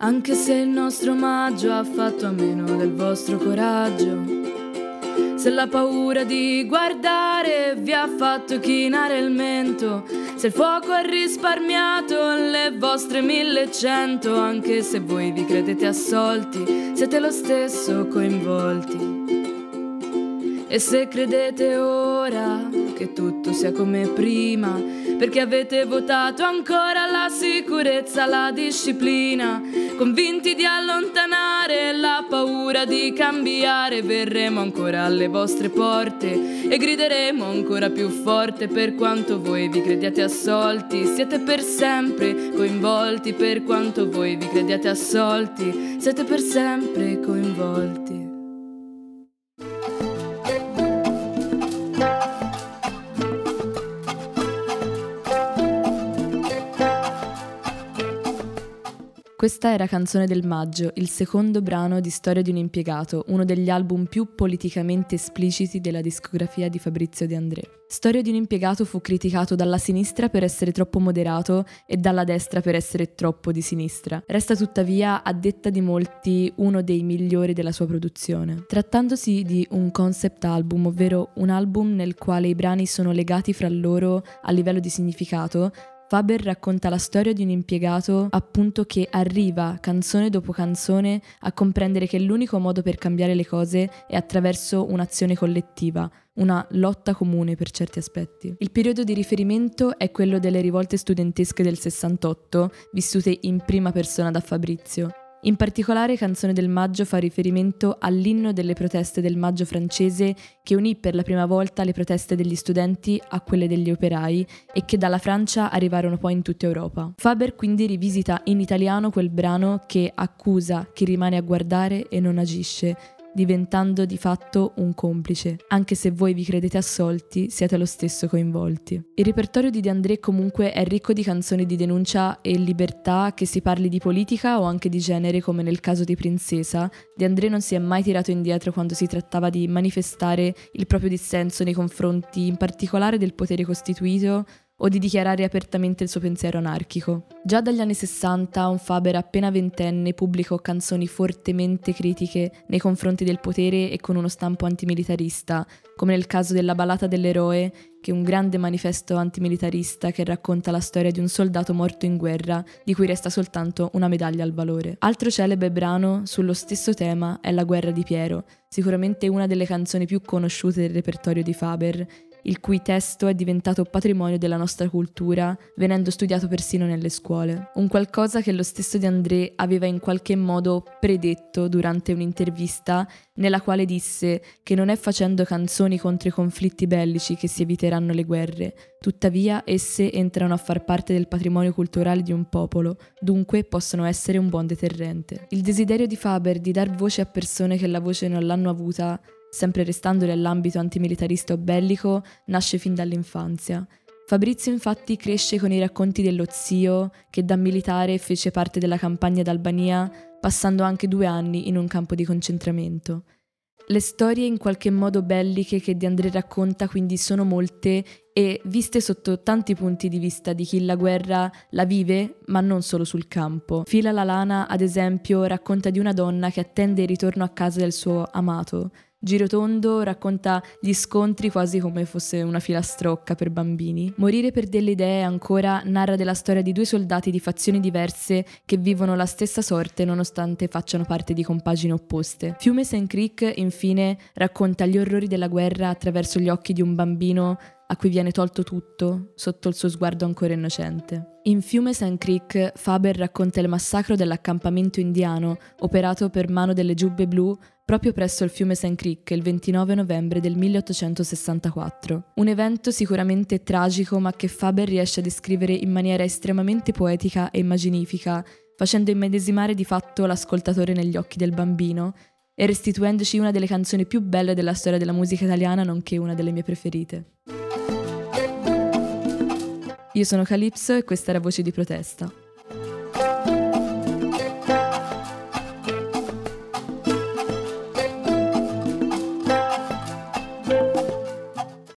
Anche se il nostro maggio ha fatto a meno del vostro coraggio. Se la paura di guardare vi ha fatto chinare il mento, se il fuoco ha risparmiato le vostre millecento, anche se voi vi credete assolti, siete lo stesso coinvolti. E se credete ora che tutto sia come prima, perché avete votato ancora la sicurezza, la disciplina, convinti di allontanare la paura di cambiare, verremo ancora alle vostre porte e grideremo ancora più forte. Per quanto voi vi crediate assolti, siete per sempre coinvolti, per quanto voi vi crediate assolti, siete per sempre coinvolti. Questa era Canzone del Maggio, il secondo brano di Storia di un impiegato, uno degli album più politicamente espliciti della discografia di Fabrizio De André. Storia di un impiegato fu criticato dalla sinistra per essere troppo moderato e dalla destra per essere troppo di sinistra. Resta tuttavia, a detta di molti, uno dei migliori della sua produzione. Trattandosi di un concept album, ovvero un album nel quale i brani sono legati fra loro a livello di significato, Faber racconta la storia di un impiegato appunto che arriva canzone dopo canzone a comprendere che l'unico modo per cambiare le cose è attraverso un'azione collettiva, una lotta comune per certi aspetti. Il periodo di riferimento è quello delle rivolte studentesche del 68, vissute in prima persona da Fabrizio. In particolare Canzone del Maggio fa riferimento all'inno delle proteste del maggio francese che unì per la prima volta le proteste degli studenti a quelle degli operai e che dalla Francia arrivarono poi in tutta Europa. Faber quindi rivisita in italiano quel brano che accusa chi rimane a guardare e non agisce, diventando di fatto un complice. Anche se voi vi credete assolti, siete lo stesso coinvolti. Il repertorio di De André comunque è ricco di canzoni di denuncia e libertà, che si parli di politica o anche di genere, come nel caso di Princesa. De André non si è mai tirato indietro quando si trattava di manifestare il proprio dissenso nei confronti in particolare del potere costituito o di dichiarare apertamente il suo pensiero anarchico. Già dagli anni 60 un Faber appena ventenne pubblicò canzoni fortemente critiche nei confronti del potere e con uno stampo antimilitarista, come nel caso della Ballata dell'eroe, che è un grande manifesto antimilitarista che racconta la storia di un soldato morto in guerra, di cui resta soltanto una medaglia al valore. Altro celebre brano sullo stesso tema è La guerra di Piero, sicuramente una delle canzoni più conosciute del repertorio di Faber, il cui testo è diventato patrimonio della nostra cultura, venendo studiato persino nelle scuole. Un qualcosa che lo stesso De André aveva in qualche modo predetto durante un'intervista nella quale disse che non è facendo canzoni contro i conflitti bellici che si eviteranno le guerre, tuttavia esse entrano a far parte del patrimonio culturale di un popolo, dunque possono essere un buon deterrente. Il desiderio di Faber di dar voce a persone che la voce non l'hanno avuta sempre restando nell'ambito antimilitarista o bellico, nasce fin dall'infanzia. Fabrizio infatti cresce con i racconti dello zio che da militare fece parte della campagna d'Albania, passando anche due anni in un campo di concentramento. Le storie in qualche modo belliche che De André racconta quindi sono molte e viste sotto tanti punti di vista di chi la guerra la vive, ma non solo sul campo. Fila la lana, ad esempio, racconta di una donna che attende il ritorno a casa del suo amato, Girotondo racconta gli scontri quasi come fosse una filastrocca per bambini. Morire per delle idee ancora narra della storia di due soldati di fazioni diverse che vivono la stessa sorte nonostante facciano parte di compagini opposte. Fiume St. Creek infine racconta gli orrori della guerra attraverso gli occhi di un bambino a cui viene tolto tutto sotto il suo sguardo ancora innocente. In Fiume St. Creek, Faber racconta il massacro dell'accampamento indiano operato per mano delle giubbe blu proprio presso il fiume St. Creek il 29 novembre del 1864. Un evento sicuramente tragico ma che Faber riesce a descrivere in maniera estremamente poetica e immaginifica, facendo immedesimare di fatto l'ascoltatore negli occhi del bambino e restituendoci una delle canzoni più belle della storia della musica italiana, nonché una delle mie preferite. Io sono Calypso e questa era Voce di protesta.